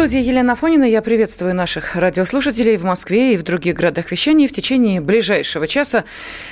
студии Елена Фонина. Я приветствую наших радиослушателей в Москве и в других городах вещания. В течение ближайшего часа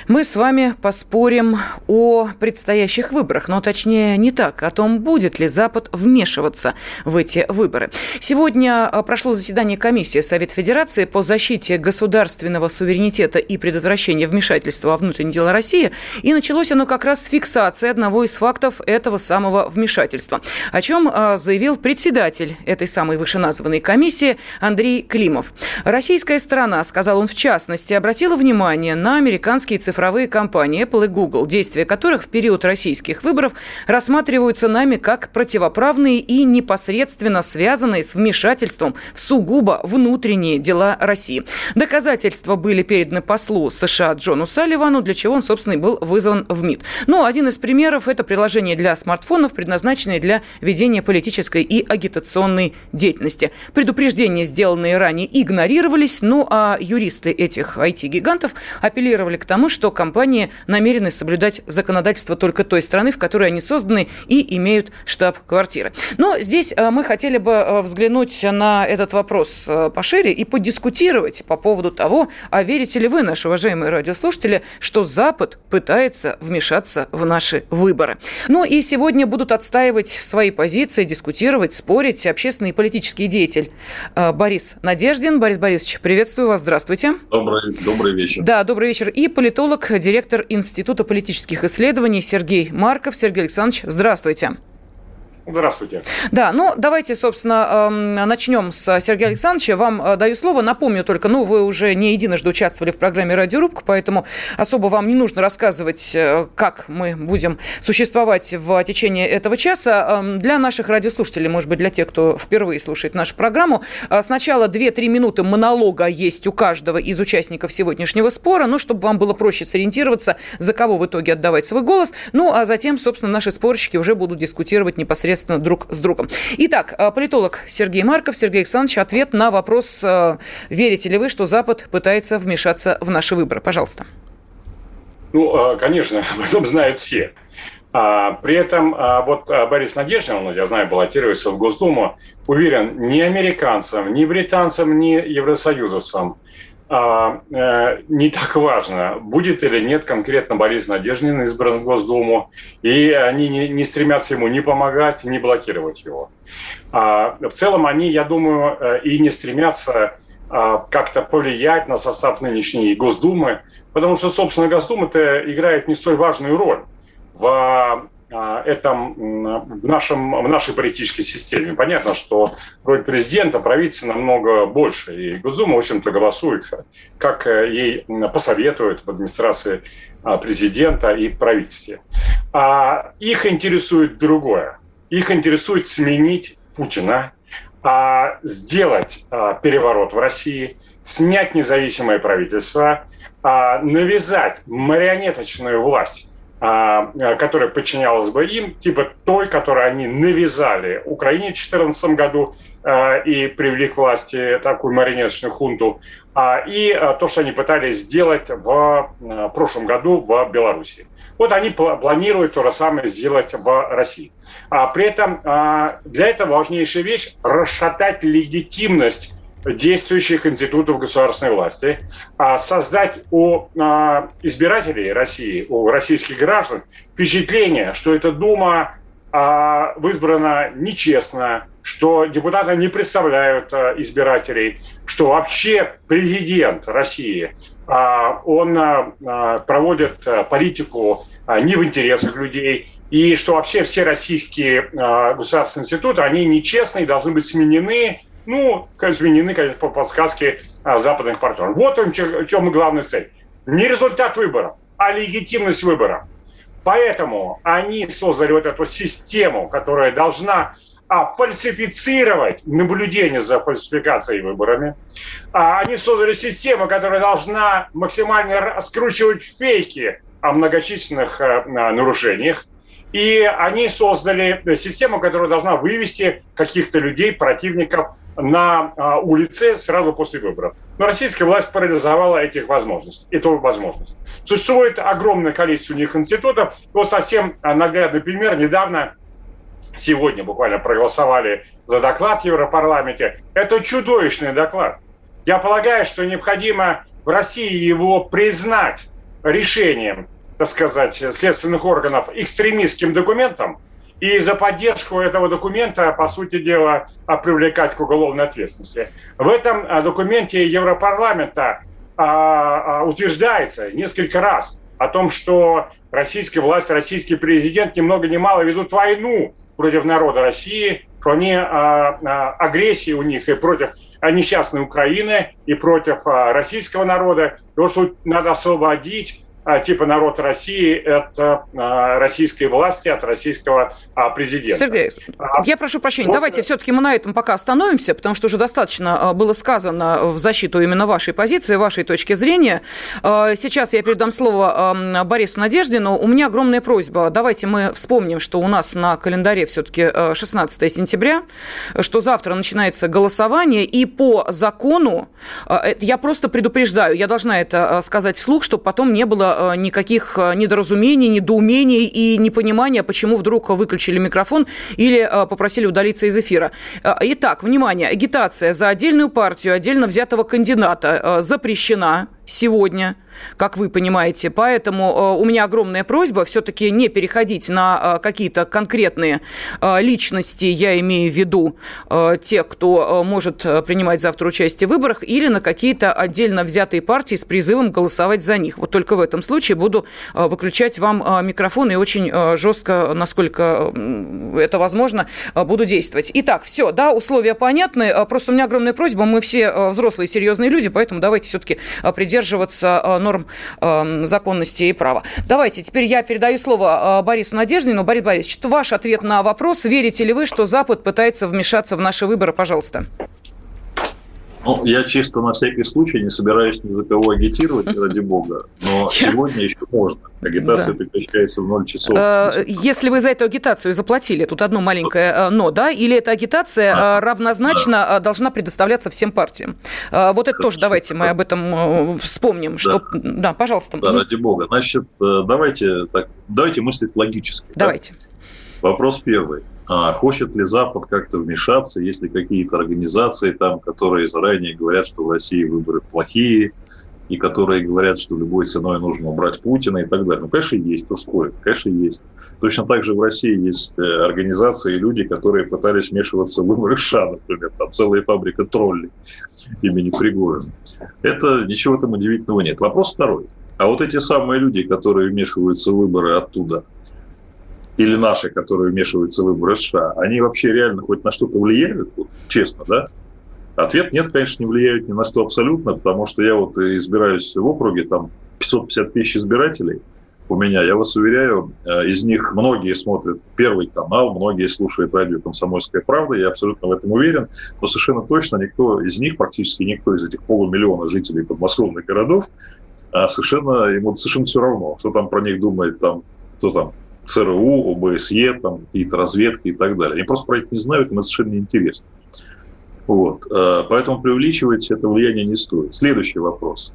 мы с вами поспорим о предстоящих выборах. Но точнее не так, о том, будет ли Запад вмешиваться в эти выборы. Сегодня а, прошло заседание комиссии Совета Федерации по защите государственного суверенитета и предотвращению вмешательства во внутренние дела России. И началось оно как раз с фиксации одного из фактов этого самого вмешательства. О чем а, заявил председатель этой самой высшей вышеназванной комиссии Андрей Климов. Российская сторона, сказал он в частности, обратила внимание на американские цифровые компании Apple и Google, действия которых в период российских выборов рассматриваются нами как противоправные и непосредственно связанные с вмешательством в сугубо внутренние дела России. Доказательства были переданы послу США Джону Салливану, для чего он, собственно, и был вызван в МИД. Ну, один из примеров – это приложение для смартфонов, предназначенное для ведения политической и агитационной деятельности деятельности. Предупреждения, сделанные ранее, игнорировались, ну а юристы этих IT-гигантов апеллировали к тому, что компании намерены соблюдать законодательство только той страны, в которой они созданы и имеют штаб-квартиры. Но здесь э, мы хотели бы э, взглянуть на этот вопрос э, пошире и подискутировать по поводу того, а верите ли вы, наши уважаемые радиослушатели, что Запад пытается вмешаться в наши выборы. Ну и сегодня будут отстаивать свои позиции, дискутировать, спорить общественные и политические политический деятель э, Борис Надеждин. Борис Борисович, приветствую вас, здравствуйте. Добрый, добрый вечер. Да, добрый вечер. И политолог, директор Института политических исследований Сергей Марков. Сергей Александрович, здравствуйте. Здравствуйте. Да, ну давайте, собственно, эм, начнем с Сергея Александровича. Вам э, даю слово. Напомню только, ну, вы уже не единожды участвовали в программе «Радиорубка», поэтому особо вам не нужно рассказывать, э, как мы будем существовать в течение этого часа. Эм, для наших радиослушателей, может быть, для тех, кто впервые слушает нашу программу, э, сначала 2-3 минуты монолога есть у каждого из участников сегодняшнего спора, ну, чтобы вам было проще сориентироваться, за кого в итоге отдавать свой голос. Ну, а затем, собственно, наши спорщики уже будут дискутировать непосредственно непосредственно друг с другом. Итак, э, политолог Сергей Марков. Сергей Александрович, ответ на вопрос, э, верите ли вы, что Запад пытается вмешаться в наши выборы? Пожалуйста. Ну, э, конечно, об этом знают все. А, при этом вот Борис Надеждин, он, я знаю, баллотируется в Госдуму, уверен, ни американцам, ни британцам, ни евросоюзовцам – а, не так важно, будет или нет конкретно Борис Надеждин избран в Госдуму, и они не, не стремятся ему ни помогать, ни блокировать его. А, в целом они, я думаю, э, и не стремятся а, как-то повлиять на состав нынешней Госдумы, потому что, собственно, Госдума-то играет не столь важную роль в а, этом в, нашем, в нашей политической системе. Понятно, что роль президента, правительства намного больше. И Госдума, в общем-то, голосует, как э, ей посоветуют в администрации а, президента и правительстве. А их интересует другое. Их интересует сменить Путина, а сделать переворот в России, снять независимое правительство, навязать марионеточную власть а, которая подчинялась бы им, типа той, которую они навязали Украине в 2014 году э, и привели к власти такую марионеточную хунту, а, и то, что они пытались сделать в прошлом году в Беларуси. Вот они планируют то же самое сделать в России. А при этом для этого важнейшая вещь – расшатать легитимность действующих институтов государственной власти, а создать у а, избирателей России, у российских граждан впечатление, что эта Дума а, выбрана нечестно, что депутаты не представляют избирателей, что вообще президент России, он проводит политику не в интересах людей, и что вообще все российские государственные институты, они нечестные, должны быть сменены, ну, изменены, конечно, по подсказке а, западных партнеров. Вот он, в чем главная цель. Не результат выборов, а легитимность выбора. Поэтому они создали вот эту систему, которая должна а, фальсифицировать наблюдение за фальсификацией выборами. А, они создали систему, которая должна максимально скручивать фейки о многочисленных а, нарушениях. И они создали систему, которая должна вывести каких-то людей, противников на а, улице сразу после выборов. Но российская власть парализовала этих возможностей, эту возможность. Существует огромное количество у них институтов. Вот совсем наглядный пример. Недавно, сегодня буквально проголосовали за доклад в Европарламенте. Это чудовищный доклад. Я полагаю, что необходимо в России его признать решением, так сказать, следственных органов экстремистским документом – и за поддержку этого документа, по сути дела, а, привлекать к уголовной ответственности. В этом а, документе Европарламента а, утверждается несколько раз о том, что российская власть, российский президент ни много ни мало ведут войну против народа России, что они агрессии у них и против несчастной Украины, и против российского народа, то, что надо освободить типа народ России это а, российской власти, от российского а, президента. Сергей, я прошу прощения, вот. давайте все-таки мы на этом пока остановимся, потому что уже достаточно было сказано в защиту именно вашей позиции, вашей точки зрения. Сейчас я передам слово Борису Надеждину. У меня огромная просьба. Давайте мы вспомним, что у нас на календаре все-таки 16 сентября, что завтра начинается голосование, и по закону, я просто предупреждаю, я должна это сказать вслух, чтобы потом не было Э, никаких э, недоразумений, недоумений и непонимания, почему вдруг выключили микрофон или э, попросили удалиться из эфира. Итак, внимание, агитация за отдельную партию, отдельно взятого кандидата запрещена сегодня – как вы понимаете. Поэтому э, у меня огромная просьба все-таки не переходить на э, какие-то конкретные э, личности, я имею в виду тех, кто может принимать завтра участие в выборах, или на какие-то отдельно взятые партии с призывом голосовать за них. Вот только в этом случае буду выключать вам микрофон и очень жестко, насколько это возможно, буду действовать. Итак, все, да, условия понятны. Просто у меня огромная просьба. Мы все взрослые, серьезные люди, поэтому давайте все-таки придерживаться норм э, законности и права. Давайте, теперь я передаю слово э, Борису Надеждину. Борис Борисович, ваш ответ на вопрос. Верите ли вы, что Запад пытается вмешаться в наши выборы? Пожалуйста. Ну, я чисто на всякий случай не собираюсь ни за кого агитировать, ради бога, но сегодня еще можно. Агитация да. прекращается в 0 часов. Э, если вы за эту агитацию заплатили, тут одно маленькое э, «но», да? Или эта агитация а, равнозначно да. должна предоставляться всем партиям? Вот это тоже давайте мы об этом вспомним. Да, что... да пожалуйста. Да, ради бога. Значит, давайте, так, давайте мыслить логически. Давайте. Да? Вопрос первый. А хочет ли Запад как-то вмешаться, есть ли какие-то организации там, которые заранее говорят, что в России выборы плохие, и которые говорят, что любой ценой нужно убрать Путина и так далее. Ну, конечно, есть, кто спорит, конечно, есть. Точно так же в России есть э, организации и люди, которые пытались вмешиваться в выборы США, например, там целая фабрика троллей имени Пригожина. Это ничего там удивительного нет. Вопрос второй. А вот эти самые люди, которые вмешиваются в выборы оттуда – или наши, которые вмешиваются в выборы США, они вообще реально хоть на что-то влияют, честно, да? Ответ нет, конечно, не влияют ни на что абсолютно, потому что я вот избираюсь в округе, там 550 тысяч избирателей у меня, я вас уверяю, э, из них многие смотрят Первый канал, многие слушают радио «Комсомольская правда», я абсолютно в этом уверен, но совершенно точно никто из них, практически никто из этих полумиллиона жителей подмосковных городов, а совершенно, ему совершенно все равно, что там про них думает там, кто там, ЦРУ, ОБСЕ, там какие-то разведки и так далее. Они просто про это не знают, им это совершенно неинтересно. Вот. Э, поэтому преувеличивать это влияние не стоит. Следующий вопрос.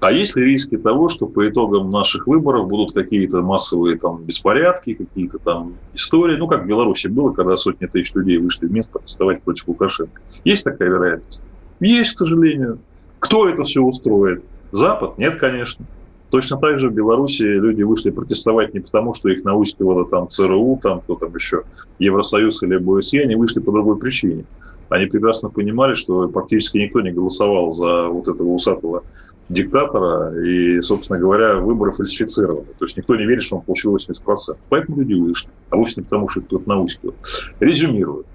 А есть ли риски того, что по итогам наших выборов будут какие-то массовые там беспорядки, какие-то там истории, ну, как в Беларуси было, когда сотни тысяч людей вышли в Минск протестовать против Лукашенко? Есть такая вероятность? Есть, к сожалению. Кто это все устроит? Запад? Нет, конечно. Точно так же в Беларуси люди вышли протестовать не потому, что их наускивало там ЦРУ, там кто там еще, Евросоюз или ОБСЕ, они вышли по другой причине. Они прекрасно понимали, что практически никто не голосовал за вот этого усатого диктатора, и, собственно говоря, выборы фальсифицированы. То есть никто не верит, что он получил 80%. Поэтому люди вышли, а вовсе не потому, что кто-то наускивал. Резюмирую.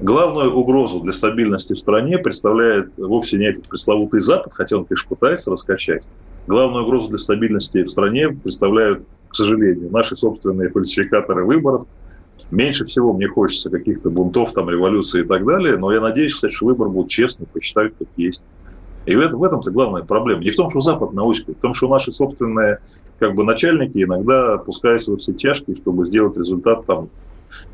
Главную угрозу для стабильности в стране представляет вовсе не этот пресловутый Запад, хотя он, конечно, пытается раскачать, Главную угрозу для стабильности в стране представляют, к сожалению, наши собственные фальсификаторы выборов, Меньше всего мне хочется каких-то бунтов, там, революции и так далее, но я надеюсь, кстати, что выбор будет честный, посчитают, как есть. И в этом-то главная проблема. Не в том, что Запад научит, в том, что наши собственные как бы начальники иногда пускаются во все тяжкие, чтобы сделать результат там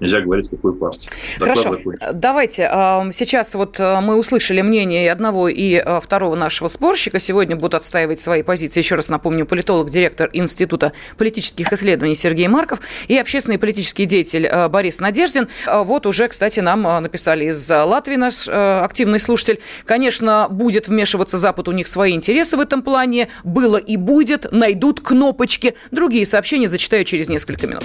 нельзя говорить, какой партии. Хорошо, давайте. А, сейчас вот а, мы услышали мнение одного, и а, второго нашего спорщика. Сегодня будут отстаивать свои позиции. Еще раз напомню, политолог, директор Института политических исследований Сергей Марков и общественный политический деятель Борис Надеждин. Вот уже, кстати, нам написали из Латвии наш активный слушатель. Конечно, будет вмешиваться Запад, у них свои интересы в этом плане. Было и будет, найдут кнопочки. Другие сообщения зачитаю через несколько минут.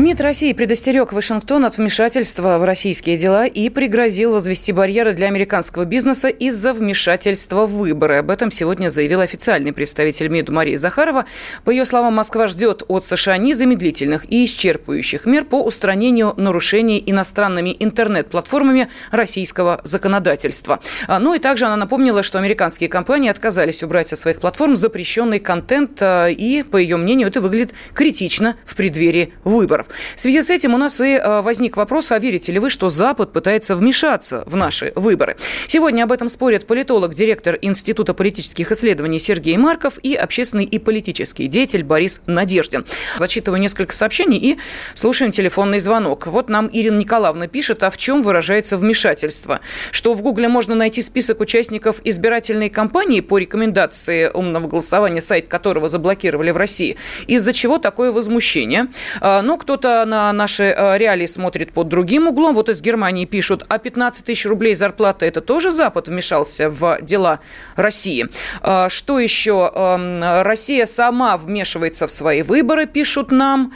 МИД России предостерег Вашингтон от вмешательства в российские дела и пригрозил возвести барьеры для американского бизнеса из-за вмешательства в выборы. Об этом сегодня заявил официальный представитель МИД Мария Захарова. По ее словам, Москва ждет от США незамедлительных и исчерпывающих мер по устранению нарушений иностранными интернет-платформами российского законодательства. А, ну и также она напомнила, что американские компании отказались убрать со своих платформ запрещенный контент, а, и, по ее мнению, это выглядит критично в преддверии выборов. В связи с этим у нас и э, возник вопрос, а верите ли вы, что Запад пытается вмешаться в наши выборы? Сегодня об этом спорят политолог, директор Института политических исследований Сергей Марков и общественный и политический деятель Борис Надеждин. Зачитываю несколько сообщений и слушаем телефонный звонок. Вот нам Ирина Николаевна пишет, а в чем выражается вмешательство? Что в Гугле можно найти список участников избирательной кампании по рекомендации умного голосования, сайт которого заблокировали в России. Из-за чего такое возмущение? А, ну, кто кто-то на наши э, реалии смотрит под другим углом. Вот из Германии пишут, а 15 тысяч рублей зарплата – это тоже Запад вмешался в дела России. А, что еще? Эм, Россия сама вмешивается в свои выборы, пишут нам.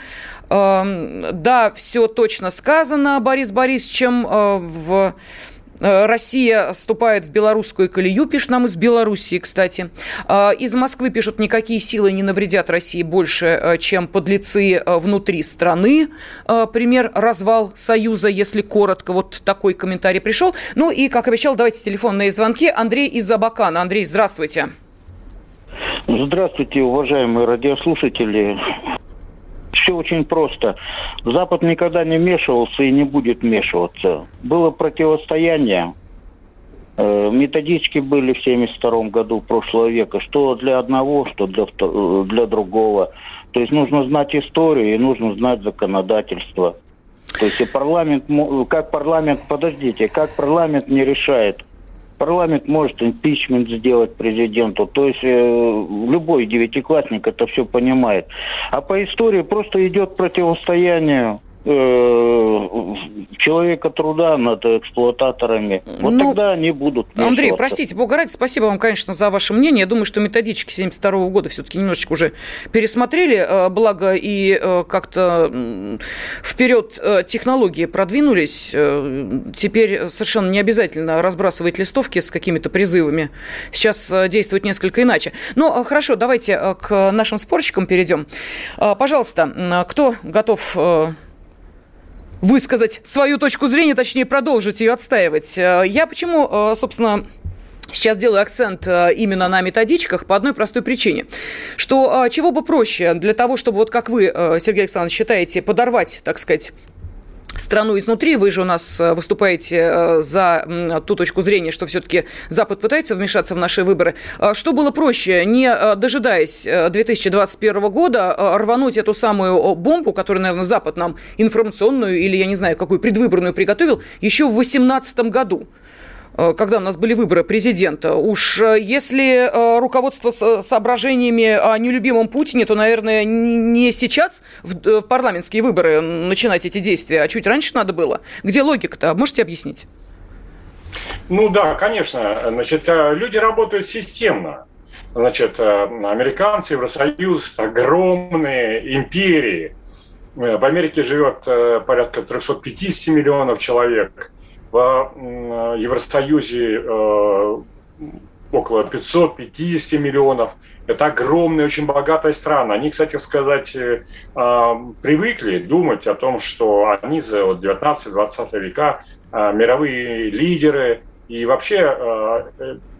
Эм, да, все точно сказано Борис Борисовичем э, в Россия вступает в белорусскую колею, пишет нам из Белоруссии, кстати. Э, из Москвы пишут, никакие силы не навредят России больше, э, чем подлецы внутри страны. Пример развал Союза, если коротко. Вот такой комментарий пришел. Ну и, как обещал, давайте телефонные звонки. Андрей из Абакана. Андрей, здравствуйте. Здравствуйте, уважаемые радиослушатели все очень просто. Запад никогда не вмешивался и не будет вмешиваться. Было противостояние. Э, методички были в 1972 году прошлого века, что для одного, что для, для другого. То есть нужно знать историю и нужно знать законодательство. То есть и парламент, как парламент, подождите, как парламент не решает Парламент может импичмент сделать президенту. То есть э, любой девятиклассник это все понимает. А по истории просто идет противостояние человека труда над эксплуататорами. Вот ну, тогда они будут. Андрей, простите, бога ради, спасибо вам, конечно, за ваше мнение. Я думаю, что методички 72 года все-таки немножечко уже пересмотрели, э, благо и э, как-то вперед технологии продвинулись. Теперь совершенно не обязательно разбрасывать листовки с какими-то призывами. Сейчас действует несколько иначе. Но хорошо, давайте к нашим спорщикам перейдем. Пожалуйста, кто готов высказать свою точку зрения, точнее продолжить ее отстаивать. Э, я почему, э, собственно, Сейчас делаю акцент э, именно на методичках по одной простой причине, что чего бы проще для того, чтобы вот как вы, Сергей Александрович, считаете, подорвать, так сказать, страну изнутри. Вы же у нас э, выступаете э, за ту точку зрения, что все-таки Запад пытается вмешаться в наши выборы. А что было проще, не э, дожидаясь 2021 года, рвануть эту самую бомбу, которую, наверное, Запад нам информационную или, я не знаю, какую предвыборную приготовил, еще в 2018 году? Э, когда у нас были выборы президента. Уж э, если э, руководство соображениями о нелюбимом Путине, то, наверное, не сейчас в парламентские выборы начинать эти действия, а чуть раньше надо было. Где логика-то? Можете объяснить? Ну да, конечно. Значит, люди работают системно. Значит, американцы, Евросоюз, огромные империи. в Америке живет порядка 350 миллионов человек, в Евросоюзе около 550 миллионов. Это огромная, очень богатая страна. Они, кстати сказать, э, а, привыкли думать о том, что они за 19-20 века мировые лидеры, и вообще а,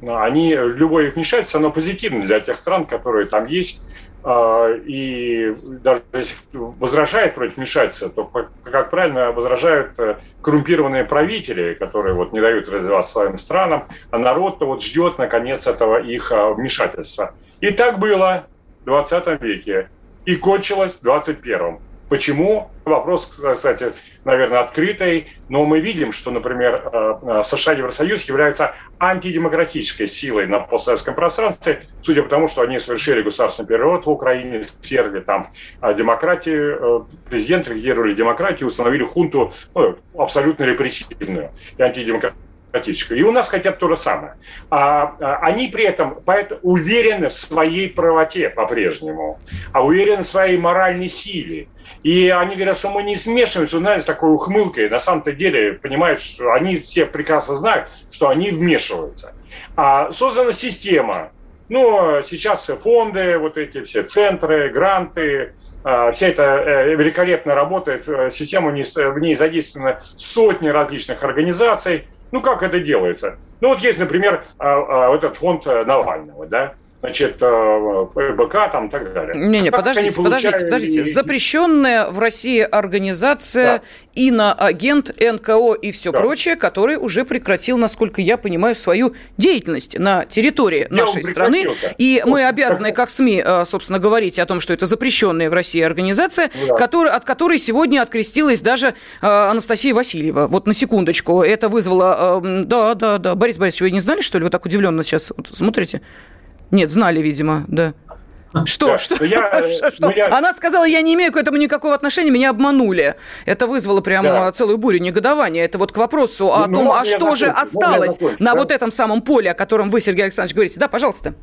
они, любое их вмешательство, оно позитивно для тех стран, которые там есть. А, и даже если возражает против вмешательства, то, как правильно, возражают э, коррумпированные правители, которые вот не дают развиваться своим странам, а народ-то вот ждет, наконец, этого их вмешательства. И так было в 20 веке. И кончилось в 21. Почему? Вопрос, кстати, наверное, открытый, но мы видим, что, например, э, э, США и Евросоюз являются антидемократической силой на постсоветском пространстве, судя по тому, что они совершили государственный переворот в Украине, свергли там э, демократию, президент ликвидировали демократию, установили хунту ну, абсолютно репрессивную и антидемократическую демократическую. И у нас хотят то же самое. А, а они при этом поэтому уверены в своей правоте по-прежнему, а уверены в своей моральной силе. И они говорят, что мы не смешиваемся, знаете, такой ухмылкой. На самом-то деле, понимают, что они все прекрасно знают, что они вмешиваются. А создана система, ну, сейчас фонды, вот эти все центры, гранты, а, вся эта э, великолепно работает, э, система в ней задействованы сотни различных организаций. Ну, как это делается? Ну, вот есть, например, а, а, этот фонд э, Навального, да, значит, э, ФБК там и так далее. Не-не, подождите, подождите, подождите. Запрещенная в России организация, да. иноагент, НКО и все да. прочее, который уже прекратил, насколько я понимаю, свою деятельность на территории я нашей страны. И вот. мы обязаны, как СМИ, э, собственно, говорить о том, что это запрещенная в России организация, да. который, от которой сегодня открестилась даже э, Анастасия Васильева. Вот на секундочку. Это вызвало... Да, да, да. Борис Борисович, вы не знали, что ли? Вы так удивленно сейчас вот смотрите? Нет, знали, видимо, да. Что? Да, что? Я, что? Я... Она сказала, я не имею к этому никакого отношения, меня обманули. Это вызвало прямо да. целую бурю негодования. Это вот к вопросу о ну, том, а что же осталось на да? вот этом самом поле, о котором вы, Сергей Александрович, говорите. Да, пожалуйста.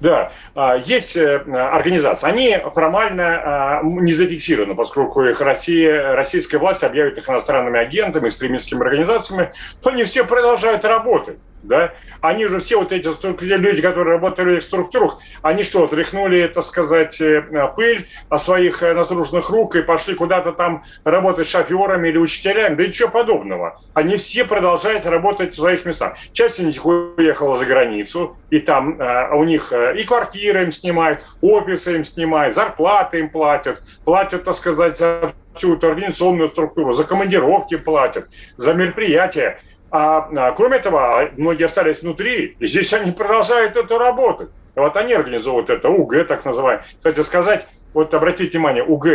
Да, а, есть э, организации. Они формально а, не зафиксированы, поскольку их Россия, российская власть объявит их иностранными агентами, экстремистскими организациями, то они все продолжают работать да, они же все вот эти люди, которые работали в этих структурах, они что, тряхнули, так сказать, э, пыль о своих э, натруженных рук и пошли куда-то там работать шоферами или учителями? Да ничего подобного. Они все продолжают работать в своих местах. Часть из них уехала за границу, и там э, у них э, и квартиры им снимают, офисы им снимают, зарплаты им платят, платят, так сказать, за всю эту организационную структуру, за командировки платят, за мероприятия. А, а кроме этого, многие остались внутри, и здесь они продолжают эту работать. Вот они организовывают это УГ, так называемое. Кстати сказать, вот обратите внимание, УГ,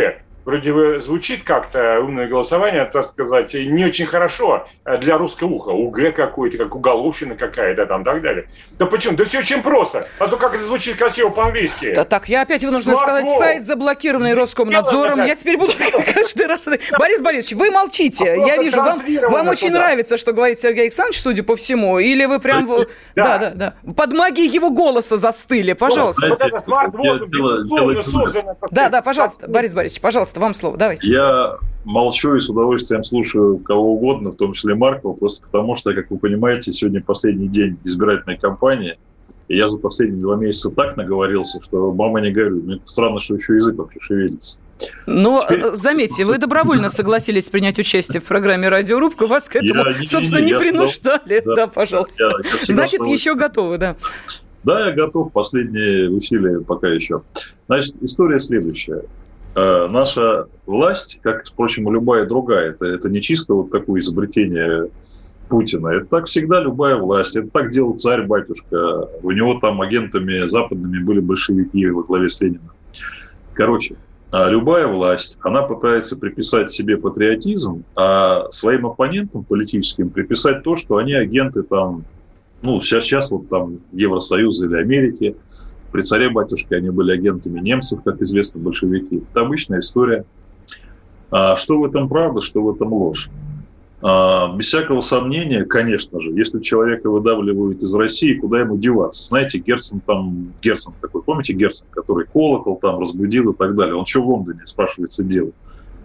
вроде бы звучит как-то умное голосование, так сказать, не очень хорошо для русского уха. УГ какой-то, как уголовщина какая-то там, так далее. Да почему? Да все очень просто. А то как это звучит красиво по-английски. Да так, я опять вынужден Слава сказать, сайт заблокированный Роскомнадзором. Я теперь буду каждый раз... Борис Борисович, вы молчите. А я вижу, вам, вам очень нравится, что говорит Сергей Александрович, судя по всему, или вы прям... Да, да, да. Под магией его голоса застыли, пожалуйста. Да, да, пожалуйста, Борис Борисович, пожалуйста вам слово, давайте. Я молчу и с удовольствием слушаю кого угодно, в том числе Маркова, просто потому что, как вы понимаете, сегодня последний день избирательной кампании, и я за последние два месяца так наговорился, что мама не говорю. Мне странно, что еще язык вообще шевелится. Но Теперь... Э, заметьте, вы добровольно согласились принять участие в программе «Радиорубка». Вас к этому, я, не, собственно, не, не, не принуждали. Да, да пожалуйста. Я, я Значит, готов. еще готовы, да. Да, я готов. Последние усилия пока еще. Значит, история следующая. Э, наша власть, как, впрочем, и любая другая, это, это не чисто вот такое изобретение Путина. Это так всегда любая власть. Это так делал царь-батюшка. У него там агентами западными были большевики во главе с Лениным. Короче, любая власть, она пытается приписать себе патриотизм, а своим оппонентам политическим приписать то, что они агенты там, ну, сейчас, сейчас вот там Евросоюза или Америки – при царе батюшке они были агентами немцев, как известно, большевики. Это обычная история. А что в этом правда, что в этом ложь? А, без всякого сомнения, конечно же, если человека выдавливают из России, куда ему деваться? Знаете, Герцен там, Герцен такой, помните Герцен, который колокол там разбудил и так далее. Он что в Лондоне, спрашивается, делал?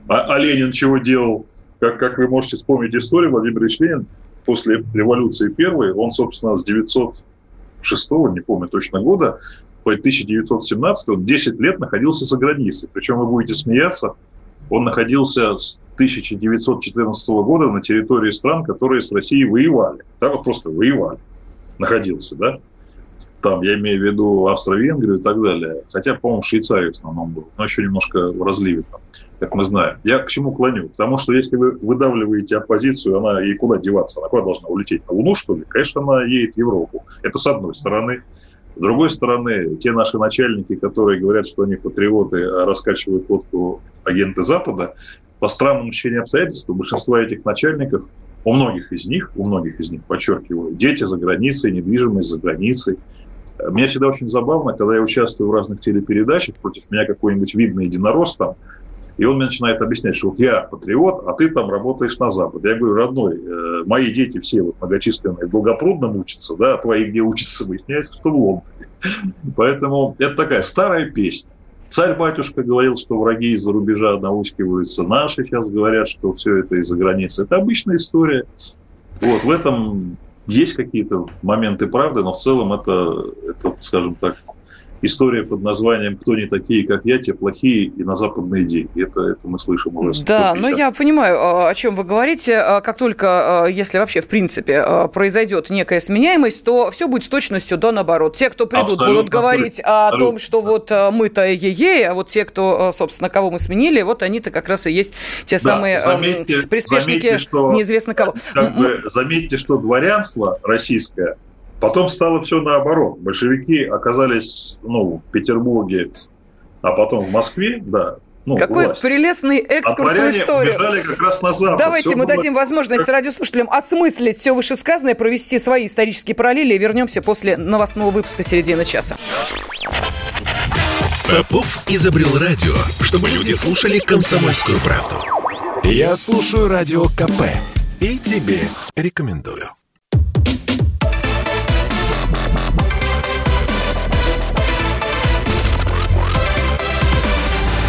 А, а Ленин чего делал? Как, как вы можете вспомнить историю, Владимир Ильич Ленин после революции первой, он, собственно, с 906, не помню точно года, по 1917, он 10 лет находился за границей. Причем вы будете смеяться, он находился 1914 года на территории стран, которые с Россией воевали. Да, вот просто воевали. Находился, да? Там, я имею в виду Австро-Венгрию и так далее. Хотя, по-моему, Швейцария в основном был. Но еще немножко в разливе там, как мы знаем. Я к чему клоню? Потому что если вы выдавливаете оппозицию, она ей куда деваться? Она куда должна улететь? На Луну, что ли? Конечно, она едет в Европу. Это с одной стороны. С другой стороны, те наши начальники, которые говорят, что они патриоты, а раскачивают водку агенты Запада, по странному течению обстоятельств у большинства этих начальников, у многих из них, у многих из них, подчеркиваю, дети за границей, недвижимость за границей. Мне всегда очень забавно, когда я участвую в разных телепередачах, против меня какой-нибудь видный единорос там, и он мне начинает объяснять, что вот я патриот, а ты там работаешь на Запад. Я говорю, родной, э, мои дети все вот многочисленные в Долгопрудном учатся, да, а твои где учатся, выясняется, что в Лондоне. Поэтому это такая старая песня. Царь-батюшка говорил, что враги из-за рубежа наускиваются. Наши сейчас говорят, что все это из-за границы. Это обычная история. Вот, в этом есть какие-то моменты правды, но в целом это, это скажем так, история под названием «Кто не такие, как я, те плохие и на западные деньги». Это, это мы слышим уже. Да, но я понимаю, а, о чем вы говорите. А, как только, а, если вообще в принципе произойдет некая сменяемость, то все будет с точностью до наоборот. Те, кто придут, абсолютно, будут говорить абсолютно. о том, что вот мы-то е-е, а вот те, кто, собственно, кого мы сменили, вот они-то как раз и есть те да, самые заметьте, приспешники заметьте, что, неизвестно кого. Как бы, заметьте, что дворянство российское – Потом стало все наоборот. Большевики оказались ну, в Петербурге, а потом в Москве, да, ну, Какой власть. прелестный экскурс а в историю. как раз на запад. Давайте все мы было... дадим возможность радиослушателям осмыслить все вышесказанное, провести свои исторические параллели и вернемся после новостного выпуска середины часа. Попов изобрел радио, чтобы люди слушали комсомольскую правду. Я слушаю радио КП и тебе рекомендую.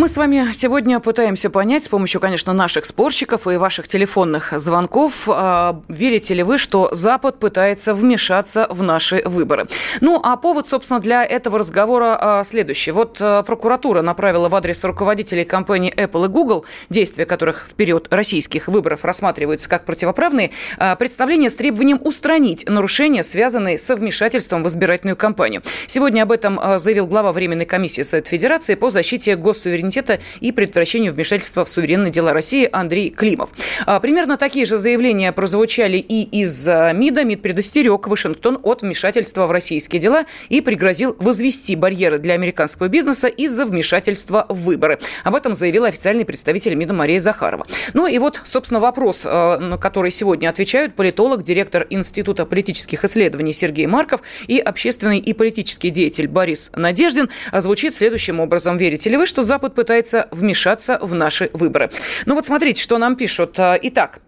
Мы с вами сегодня пытаемся понять с помощью, конечно, наших спорщиков и ваших телефонных звонков, э, верите ли вы, что Запад пытается вмешаться в наши выборы. Ну, а повод, собственно, для этого разговора э, следующий. Вот э, прокуратура направила в адрес руководителей компаний Apple и Google, действия которых в период российских выборов рассматриваются как противоправные, представление с требованием устранить нарушения, связанные со вмешательством в избирательную кампанию. Сегодня об этом заявил глава Временной комиссии Совета Федерации по защите госсуверенитета суверенитета и предотвращению вмешательства в суверенные дела России Андрей Климов. А, примерно такие же заявления прозвучали и из МИДа. МИД предостерег Вашингтон от вмешательства в российские дела и пригрозил возвести барьеры для американского бизнеса из-за вмешательства в выборы. Об этом заявила официальный представитель МИДа Мария Захарова. Ну и вот, собственно, вопрос, а, на который сегодня отвечают политолог, директор Института политических исследований Сергей Марков и общественный и политический деятель Борис Надеждин, звучит следующим образом. Верите ли вы, что Запад пытается вмешаться в наши выборы. Ну вот смотрите, что нам пишут. А, итак,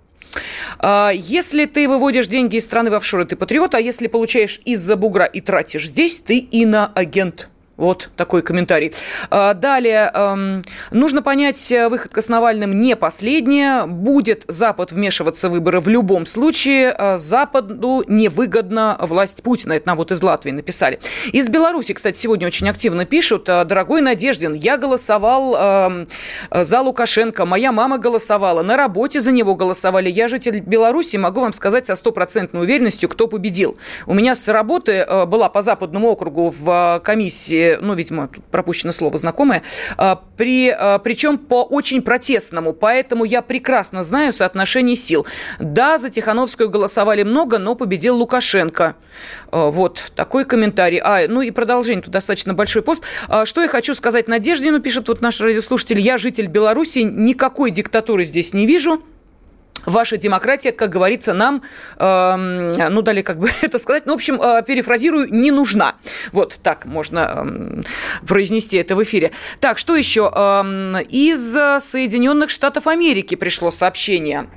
а, если ты выводишь деньги из страны в офшоры, ты патриот, а если получаешь из-за бугра и тратишь здесь, ты иноагент. Вот такой комментарий. А, далее. Эм, нужно понять, э, выходка с Навальным не последняя. Будет Запад вмешиваться в выборы в любом случае. Э, Западу невыгодна власть Путина. Это нам вот из Латвии написали. Из Беларуси, кстати, сегодня очень активно пишут. «Э, Дорогой Надеждин, я голосовал эм, за Лукашенко. Моя мама голосовала. На работе за него голосовали. Я житель Беларуси. Могу вам сказать со стопроцентной уверенностью, кто победил. У меня с работы была по Западному округу в комиссии ну, видимо, тут пропущено слово знакомое, а, при, а, причем по очень протестному, поэтому я прекрасно знаю соотношение сил. Да, за Тихановскую голосовали много, но победил Лукашенко. А, вот такой комментарий. А, ну и продолжение, тут достаточно большой пост. Что я хочу сказать Надеждину, пишет вот наш радиослушатель, я житель Беларуси, никакой диктатуры здесь не вижу. Ваша демократия, как говорится, нам, э, ну, дали как бы это сказать, ну, в общем, э, перефразирую, не нужна. Вот так можно э, произнести это в эфире. Так, что еще? Э, из Соединенных Штатов Америки пришло сообщение.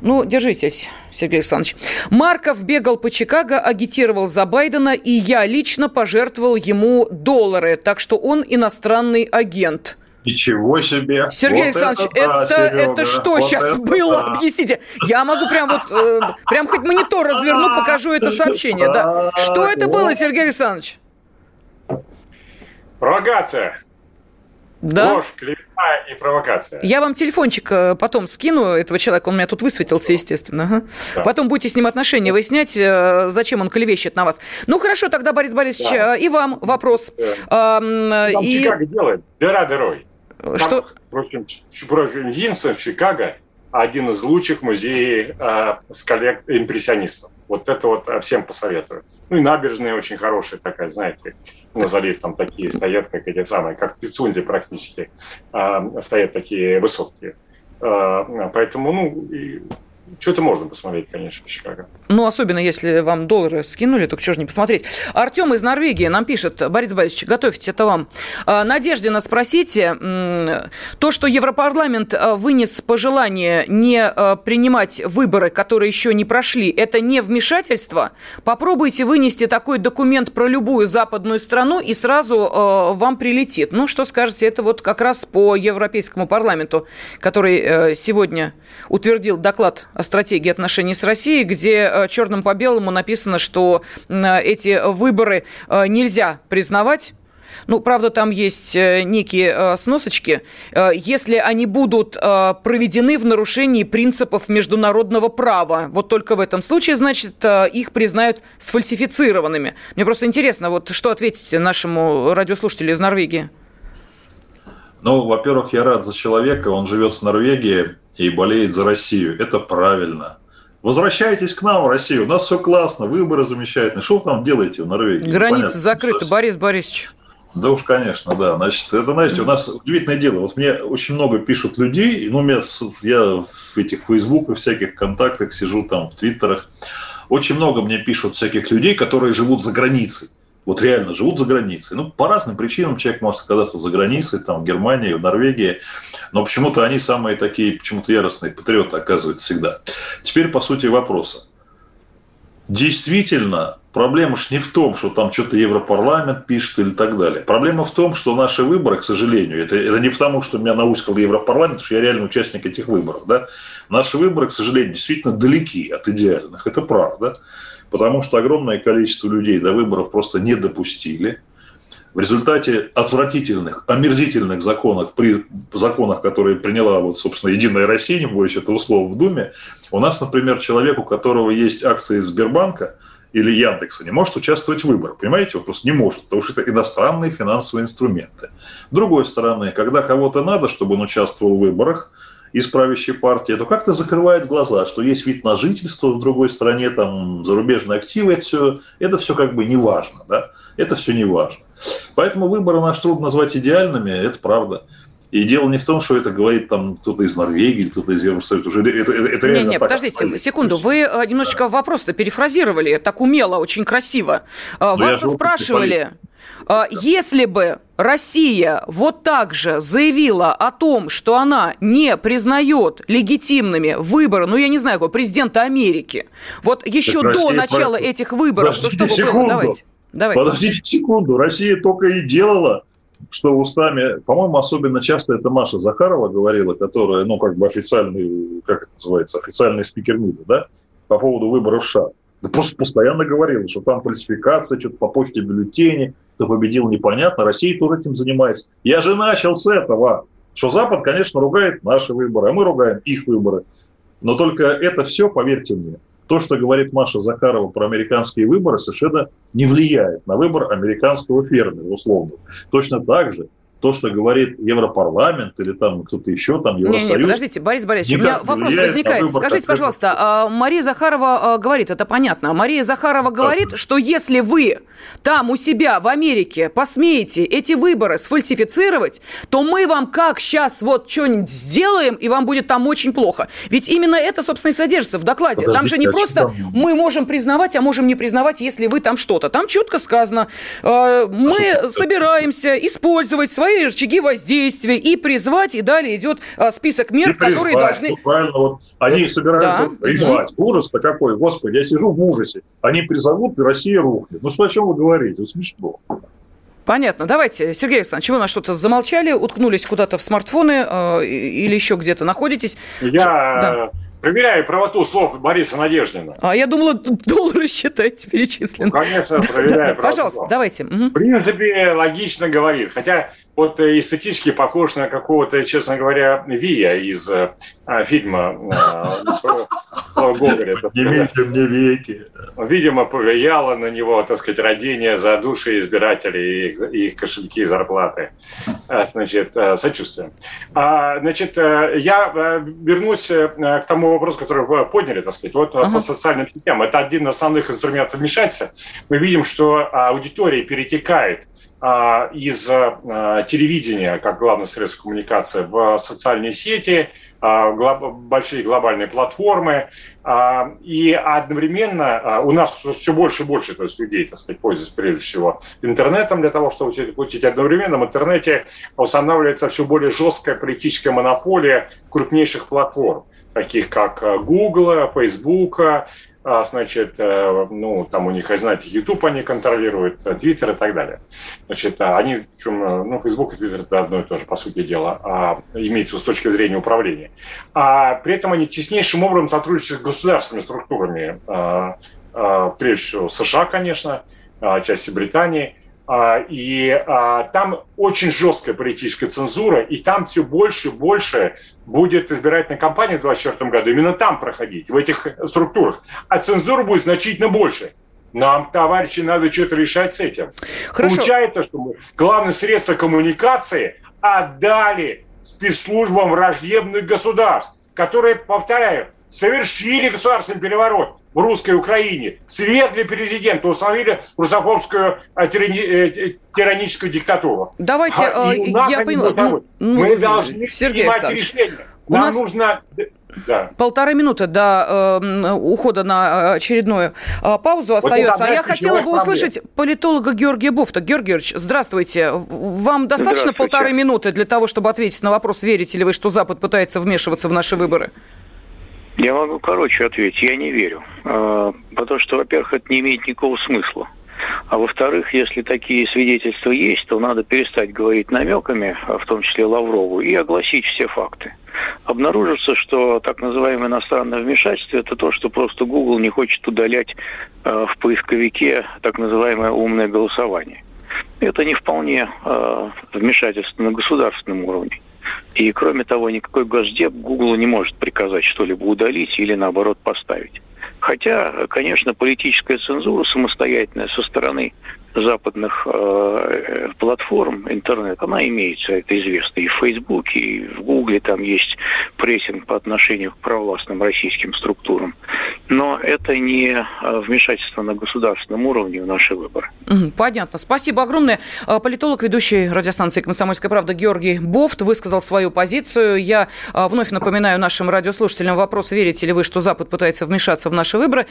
Ну, держитесь, Сергей Александрович. Марков бегал по Чикаго, агитировал за Байдена, и я лично пожертвовал ему доллары, так что он иностранный агент. Ничего себе! Сергей вот Александрович, это, да, это, это что вот сейчас это было? Да. Объясните. Я могу прям вот, э, прям хоть монитор разверну, покажу это сообщение. Да. Что это было, Сергей Александрович? Провокация. Да? Ложь, клевета и провокация. Я вам телефончик э, потом скину этого человека, он у меня тут высветился, естественно. Да. Потом будете с ним отношения выяснять, э, зачем он клевещет на вас. Ну, хорошо, тогда, Борис Борисович, да. и вам вопрос. Да. Там и... Чикаго делает, дыра дырой. Что? Впрочем, впрочем, единственное, в Чикаго один из лучших музеев э, с коллег импрессионистов. Вот это вот всем посоветую. Ну и набережная очень хорошая такая, знаете, на залив там такие стоят, как эти самые, как в Пицунде практически, э, стоят такие высотки. Э, поэтому, ну, и что-то можно посмотреть, конечно, в Чикаго. Ну, особенно если вам доллары скинули, то что же не посмотреть. Артем из Норвегии нам пишет, Борис Борисович, готовьте это вам. А, Надеждина, спросите, то, что Европарламент а, вынес пожелание не а, принимать выборы, которые еще не прошли, это не вмешательство? Попробуйте вынести такой документ про любую западную страну, и сразу вам прилетит. Ну, что скажете, это вот как раз по Европейскому парламенту, который э, сегодня утвердил доклад стратегии отношений с Россией, где э, черным по белому написано, что эти выборы э, нельзя признавать ну, правда, там есть э, некие сносочки. Если они будут проведены в нарушении принципов международного права, вот только в этом случае, значит, их признают сфальсифицированными. Мне просто интересно, вот что ответите нашему радиослушателю из Норвегии? Ну, во-первых, я рад за человека, он живет в Норвегии, и болеет за Россию. Это правильно. Возвращайтесь к нам в Россию. У нас все классно, выборы замечательные. Что вы там делаете в Норвегии? Границы закрыты, Борис Борисович. Да уж, конечно, да. Значит, это, знаете, у нас удивительное дело. Вот мне очень много пишут людей, ну, меня, я в этих фейсбуках, всяких контактах сижу там, в твиттерах. Очень много мне пишут всяких людей, которые живут за границей вот реально живут за границей. Ну, по разным причинам человек может оказаться за границей, там, в Германии, в Норвегии, но почему-то они самые такие, почему-то яростные патриоты оказываются всегда. Теперь, по сути, вопроса. Действительно, проблема же не в том, что там что-то Европарламент пишет или так далее. Проблема в том, что наши выборы, к сожалению, это, это не потому, что меня науськал Европарламент, что я реально участник этих выборов. Да? Наши выборы, к сожалению, действительно далеки от идеальных. Это правда потому что огромное количество людей до выборов просто не допустили. В результате отвратительных, омерзительных законов, при законах, которые приняла, вот, собственно, Единая Россия, не боюсь этого слова, в Думе, у нас, например, человек, у которого есть акции Сбербанка или Яндекса, не может участвовать в выборах. Понимаете? Он просто не может, потому что это иностранные финансовые инструменты. С другой стороны, когда кого-то надо, чтобы он участвовал в выборах, из правящей партии, то как-то закрывает глаза, что есть вид на жительство в другой стране, там зарубежные активы, это все, это все как бы не важно, да? Это все не важно. Поэтому выборы наш трудно назвать идеальными, это правда. И дело не в том, что это говорит там кто-то из Норвегии, кто-то из Евросоюза. Уже это, это не, не, подождите, стоит. секунду. Вы э, немножечко да. вопрос-то перефразировали так умело, очень красиво. Э, Но Вас-то спрашивали, если бы Россия вот так же заявила о том, что она не признает легитимными выборы, ну, я не знаю, президента Америки, вот еще так до Россия начала про... этих выборов, Подождите что, что было? Давайте. Давайте. Подождите секунду. Россия только и делала, что устами, по-моему, особенно часто это Маша Захарова говорила, которая, ну, как бы официальный, как это называется, официальный спикер МИДа, да, по поводу выборов в США. Да просто постоянно говорила, что там фальсификация, что-то по почте бюллетени, кто победил, непонятно. Россия тоже этим занимается. Я же начал с этого, что Запад, конечно, ругает наши выборы, а мы ругаем их выборы. Но только это все, поверьте мне, то, что говорит Маша Захарова про американские выборы, совершенно не влияет на выбор американского фермера, условно. Точно так же то, что говорит Европарламент или там кто-то еще, там Евросоюз... Не, не, подождите, Борис Борисович, у меня вопрос возникает. Скажите, пожалуйста, а, Мария Захарова а, говорит, это понятно, Мария Захарова говорит, как? что если вы там у себя в Америке посмеете эти выборы сфальсифицировать, то мы вам как сейчас вот что-нибудь сделаем, и вам будет там очень плохо. Ведь именно это, собственно, и содержится в докладе. Подождите, там же не а просто мы можем признавать, а можем не признавать, если вы там что-то. Там четко сказано, мы собираемся использовать свои свои рычаги воздействия и призвать, и далее идет а, список мер, и которые призвать, должны... Ну, правильно, вот они собираются да. призвать. Угу. Ужас-то какой, господи, я сижу в ужасе. Они призовут, и Россия рухнет. Ну что, о чем вы говорите? Вот смешно. Понятно. Давайте, Сергей Александрович, вы на что-то замолчали, уткнулись куда-то в смартфоны э, или еще где-то находитесь? Я да. Проверяю правоту слов Бориса Надеждина. А я думала, доллары считаете перечислены. Ну, конечно, проверяю. Да, да, пожалуйста, слов. давайте. В принципе, логично говорит. Хотя вот эстетически похож на какого-то, честно говоря, Вия из э, фильма э, Гоголя. Поднимите мне веки. Видимо, повлияло на него, так сказать, родение за души избирателей и их, кошельки и зарплаты. Э, значит, э, сочувствуем. А, значит, э, я вернусь к тому вопросу, который вы подняли, так сказать. Вот uh-huh. по социальным сетям. Это один из основных инструментов вмешательства. Мы видим, что аудитория перетекает а, из а, телевидения, как главное средство коммуникации, в социальные сети, а, большие глобальные платформы. И одновременно у нас все больше и больше то есть, людей, так сказать, пользуются прежде всего интернетом для того, чтобы все это получить. Одновременно в интернете устанавливается все более жесткая политическая монополия крупнейших платформ таких как Google, Facebook, а, значит, э, ну, там у них, знаете, YouTube они контролируют, э, Twitter и так далее. Значит, они, причем, э, ну, Facebook и Twitter это одно и то же, по сути дела, а, имеется с точки зрения управления. А при этом они теснейшим образом сотрудничают с государственными структурами, прежде всего США, конечно, части Британии – и а, там очень жесткая политическая цензура, и там все больше и больше будет избирательная кампания в 2024 году именно там проходить, в этих структурах. А цензура будет значительно больше. Нам, товарищи, надо что-то решать с этим. Хорошо. Получается, что мы главное средство коммуникации отдали спецслужбам враждебных государств, которые, повторяю, совершили государственный переворот в русской Украине, свергли президента, установили русофобскую э, тираническую диктатуру. Давайте, а, я поняла. Ну, мы должны Сергей принимать решение. Нам нас... нужно да. Полторы минуты до э, ухода на очередную э, паузу вот остается. А я хотела бы услышать проблем. политолога Георгия Буфта. Георгий Георгиевич, здравствуйте. Вам достаточно полторы минуты для того, чтобы ответить на вопрос, верите ли вы, что Запад пытается вмешиваться в наши выборы? Я могу короче ответить, я не верю. А, потому что, во-первых, это не имеет никакого смысла. А во-вторых, если такие свидетельства есть, то надо перестать говорить намеками, в том числе Лаврову, и огласить все факты. Обнаружится, что так называемое иностранное вмешательство – это то, что просто Google не хочет удалять а, в поисковике так называемое умное голосование. Это не вполне вмешательство на государственном уровне. И кроме того, никакой госдеп Google не может приказать что-либо удалить или наоборот поставить. Хотя, конечно, политическая цензура самостоятельная со стороны западных э, платформ интернет, она имеется, это известно, и в Фейсбуке, и в Гугле там есть прессинг по отношению к провластным российским структурам. Но это не э, вмешательство на государственном уровне в наши выборы. Понятно. Спасибо огромное. Э, политолог, ведущий радиостанции «Комсомольская правда» Георгий Бофт высказал свою позицию. Я э, вновь напоминаю нашим радиослушателям вопрос, верите ли вы, что Запад пытается вмешаться в наши выборы.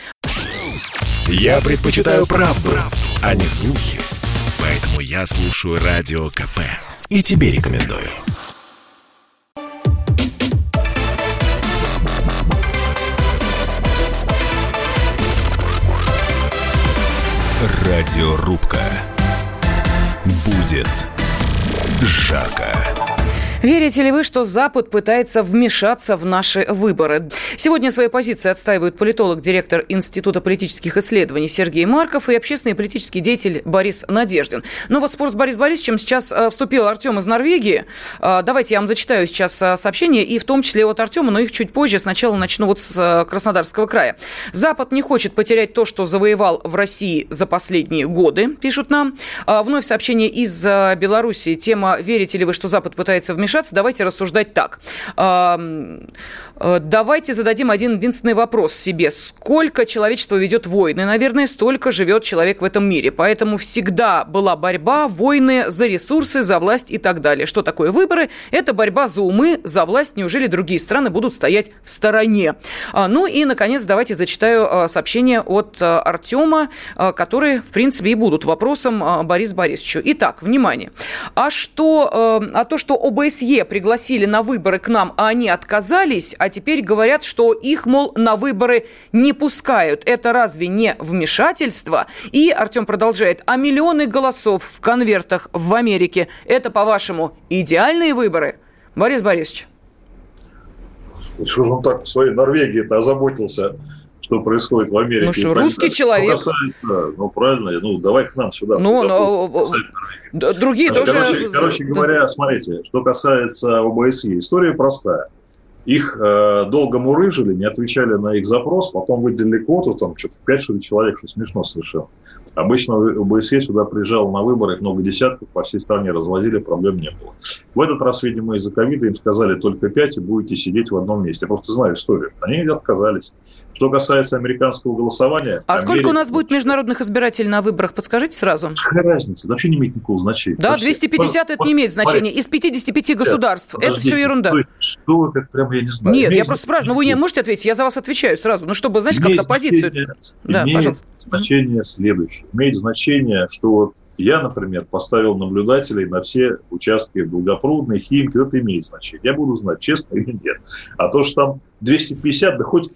Я предпочитаю правду, правду, а не слухи. Поэтому я слушаю Радио КП. И тебе рекомендую. Радиорубка. Будет жарко. Верите ли вы, что Запад пытается вмешаться в наши выборы? Сегодня свои позиции отстаивают политолог, директор Института политических исследований Сергей Марков и общественный политический деятель Борис Надеждин. Ну вот спор с Борисом Борисовичем сейчас э, вступил Артем из Норвегии. Э, давайте я вам зачитаю сейчас э, сообщение, и в том числе от Артема, но их чуть позже. Сначала начну вот с Краснодарского края. Запад не хочет потерять то, что завоевал в России за последние годы, пишут нам. Вновь сообщение из Беларуси. Тема «Верите ли вы, что Запад пытается вмешаться?» Вмешаться, давайте рассуждать так. Э, давайте зададим один единственный вопрос себе. Сколько человечество ведет войны? Наверное, столько живет человек в этом мире. Поэтому всегда была борьба, войны за ресурсы, за власть и так далее. Что такое выборы? Это борьба за умы, за власть. Неужели другие страны будут стоять в стороне? А, ну и, наконец, давайте зачитаю а, сообщение от Артема, которые, в принципе, и будут вопросом Борису Борисовичу. Итак, внимание. А что, а то, что ОБСЕ ОБСЕ пригласили на выборы к нам, а они отказались, а теперь говорят, что их, мол, на выборы не пускают. Это разве не вмешательство? И Артем продолжает. А миллионы голосов в конвертах в Америке – это, по-вашему, идеальные выборы? Борис Борисович. Что же он так в своей Норвегии-то озаботился что происходит в Америке. Ну что, русский человек. Что касается, ну правильно, ну давай к нам сюда. Ну, но, другие короче, тоже... Короче говоря, смотрите, что касается ОБСЕ, история простая. Их э, долго мурыжили, не отвечали на их запрос, потом выделили квоту, там что-то в 5 человек, что смешно совершенно. Обычно ОБСЕ сюда приезжал на выборы, много десятков, по всей стране разводили, проблем не было. В этот раз, видимо, из-за ковида им сказали только 5 и будете сидеть в одном месте. Я просто знаю историю. Они отказались. Что касается американского голосования... А Америка... сколько у нас будет международных избирателей на выборах, подскажите сразу? Какая разница? Это вообще не имеет никакого значения. Да, 250 это не имеет значения. Из 55 государств. Нет, это все ерунда. Что вы, как прям, я не знаю. Нет, я просто спрашиваю, ну вы не можете ответить, я за вас отвечаю сразу. Ну, чтобы, знаете, как-то позицию... Да, имеет пожалуйста. значение следующее. Имеет значение, что вот я, например, поставил наблюдателей на все участки Долгопрудной, Химки, это имеет значение. Я буду знать, честно или нет. А то, что там 250, да хоть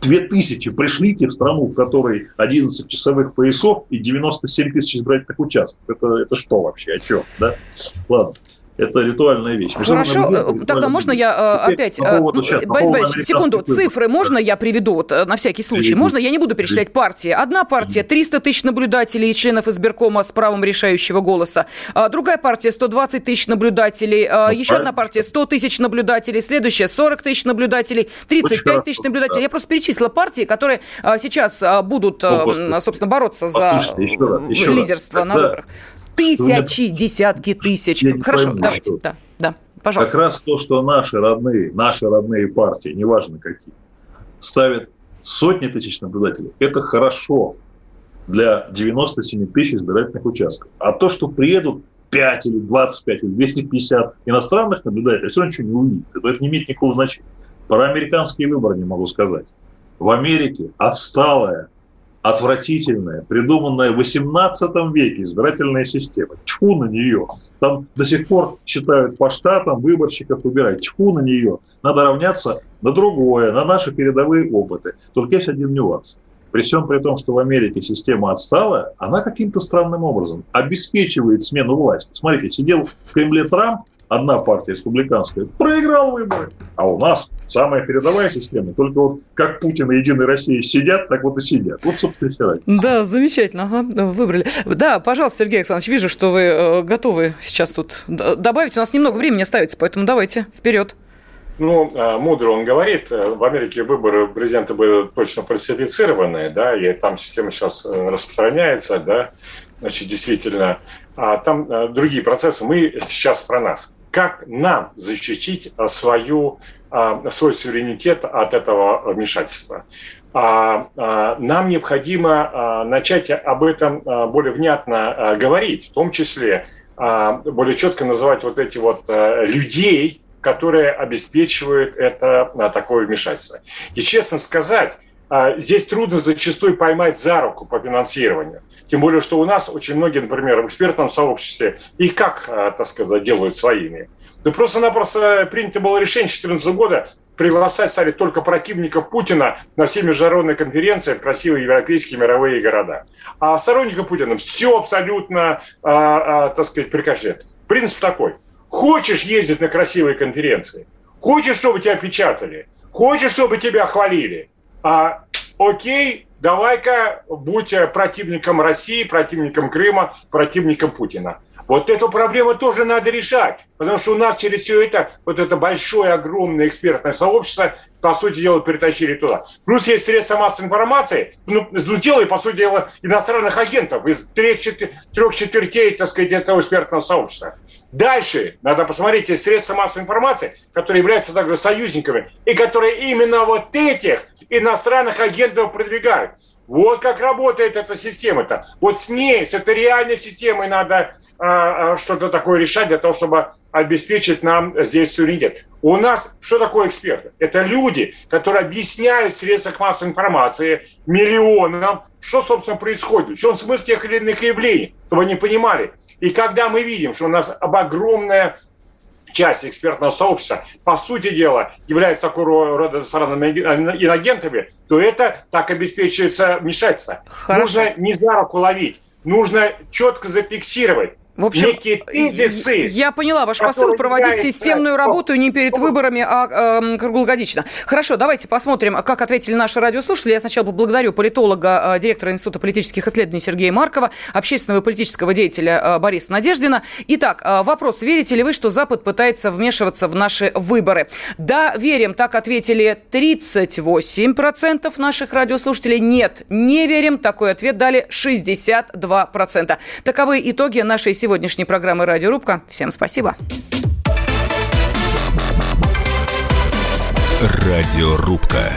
2000 пришлите в страну, в которой 11 часовых поясов и 97 тысяч избирательных участков. Это, это что вообще? О чем? Да? Ладно. Это ритуальная вещь. Хорошо, э, тогда можно я э, опять... По поводу, сейчас, Борис Борисович, секунду, цифры можно я приведу вот, э, на всякий случай? Можно? Я не буду перечислять партии. Одна партия 300 тысяч наблюдателей и членов избиркома с правом решающего голоса. А другая партия 120 тысяч наблюдателей. Ну, Еще одна партия 100 тысяч наблюдателей. Следующая 40 тысяч наблюдателей. 35 тысяч наблюдателей. Я просто перечислила партии, которые сейчас будут, собственно, бороться за лидерство на выборах. Тысячи, десятки тысяч. Хорошо, пойму, давайте, что... да, да, пожалуйста. Как раз то, что наши родные, наши родные партии, неважно какие, ставят сотни тысяч наблюдателей, это хорошо для 97 тысяч избирательных участков. А то, что приедут 5 или 25 или 250 иностранных наблюдателей, все равно ничего не увидит. Это не имеет никакого значения. Про американские выборы не могу сказать. В Америке отсталая отвратительная, придуманная в 18 веке избирательная система. Тьфу на нее. Там до сих пор считают по штатам выборщиков выбирать. Тьфу на нее. Надо равняться на другое, на наши передовые опыты. Только есть один нюанс. При всем при том, что в Америке система отстала, она каким-то странным образом обеспечивает смену власти. Смотрите, сидел в Кремле Трамп, одна партия республиканская, проиграл выборы. А у нас самая передовая система. Только вот как Путин и Единая Россия сидят, так вот и сидят. Вот, собственно, вся разница. Да, замечательно. Ага, выбрали. Да, пожалуйста, Сергей Александрович, вижу, что вы э, готовы сейчас тут добавить. У нас немного времени остается, поэтому давайте, вперед. Ну, а, мудро он говорит, э, в Америке выборы президента были точно фальсифицированные, да, и там система сейчас э, распространяется, да, значит, действительно. А там другие процессы. Мы сейчас про нас как нам защитить а, свою, а, свой суверенитет от этого вмешательства. А, нам необходимо начать об этом более внятно говорить, в том числе более четко называть вот эти вот людей, которые обеспечивают это такое вмешательство. И честно сказать, здесь трудно зачастую поймать за руку по финансированию. Тем более, что у нас очень многие, например, в экспертном сообществе, их как, а, так сказать, делают своими. Да просто-напросто принято было решение 2014 года приглашать стали только противников Путина на все международные конференции в красивые европейские мировые города. А сторонников Путина все абсолютно, а, а, так сказать, прикажет. Принцип такой. Хочешь ездить на красивые конференции? Хочешь, чтобы тебя печатали? Хочешь, чтобы тебя хвалили? А, окей, давай-ка будь противником России, противником Крыма, противником Путина. Вот эту проблему тоже надо решать, потому что у нас через все это, вот это большое, огромное экспертное сообщество, по сути дела, перетащили туда. Плюс есть средства массовой информации, ну, сделали, по сути дела, иностранных агентов из трех, трех четвертей, так сказать, этого экспертного сообщества. Дальше надо посмотреть, есть средства массовой информации, которые являются также союзниками, и которые именно вот этих иностранных агентов продвигают. Вот как работает эта система-то. Вот с ней, с этой реальной системой надо а, что-то такое решать для того, чтобы обеспечить нам здесь суверенитет. У нас что такое эксперты? Это люди, которые объясняют в средствах массовой информации миллионам, что, собственно, происходит, в чем смысл тех или иных явлений, чтобы они понимали. И когда мы видим, что у нас огромная часть экспертного сообщества, по сути дела, является такого рода странными инагентами, то это так обеспечивается вмешательство. Нужно не за руку ловить, нужно четко зафиксировать, в общем, некие тезисы. Я поняла ваш посыл проводить системную работу не перед выборами, а э, круглогодично. Хорошо, давайте посмотрим, как ответили наши радиослушатели. Я сначала поблагодарю политолога, э, директора Института политических исследований Сергея Маркова, общественного и политического деятеля э, Бориса Надеждина. Итак, э, вопрос. Верите ли вы, что Запад пытается вмешиваться в наши выборы? Да, верим. Так ответили 38% наших радиослушателей. Нет, не верим. Такой ответ дали 62%. Таковы итоги нашей сегодняшней сегодняшней программы «Радиорубка». Всем спасибо. Радиорубка.